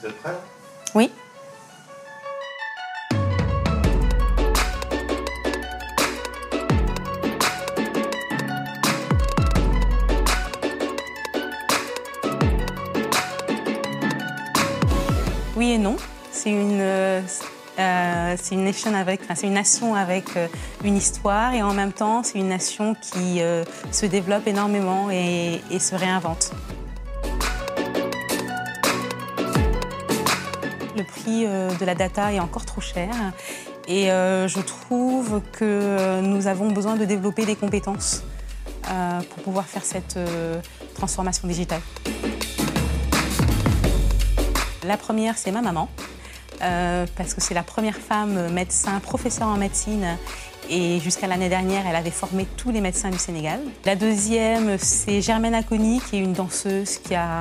Vous êtes prêts? Oui. Oui et non. C'est une, euh, nation avec, enfin, c'est une nation avec euh, une histoire et en même temps c'est une nation qui euh, se développe énormément et se réinvente. Le prix euh, de la data est encore trop cher et euh, je trouve que nous avons besoin de développer des compétences euh, pour pouvoir faire cette euh, transformation digitale. La première, c'est ma maman, euh, parce que c'est la première femme médecin, professeure en médecine, et jusqu'à l'année dernière, elle avait formé tous les médecins du Sénégal. La deuxième, c'est Germaine Aconi, qui est une danseuse qui a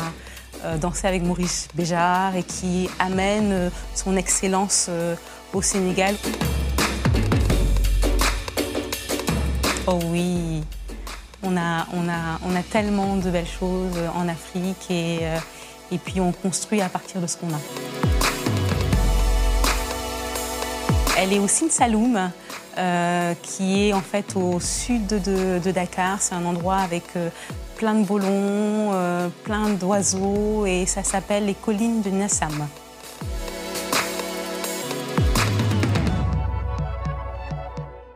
euh, dansé avec Maurice Béjart et qui amène euh, son excellence euh, au Sénégal. Oh oui, on a, tellement de belles choses en Afrique et, puis on construit à partir de ce qu'on a. Elle est au Sine Saloum, euh, qui est en fait au sud de, Dakar. C'est un endroit avec euh, plein de beaux longs, euh, plein d'oiseaux et ça s'appelle les collines de Nassam.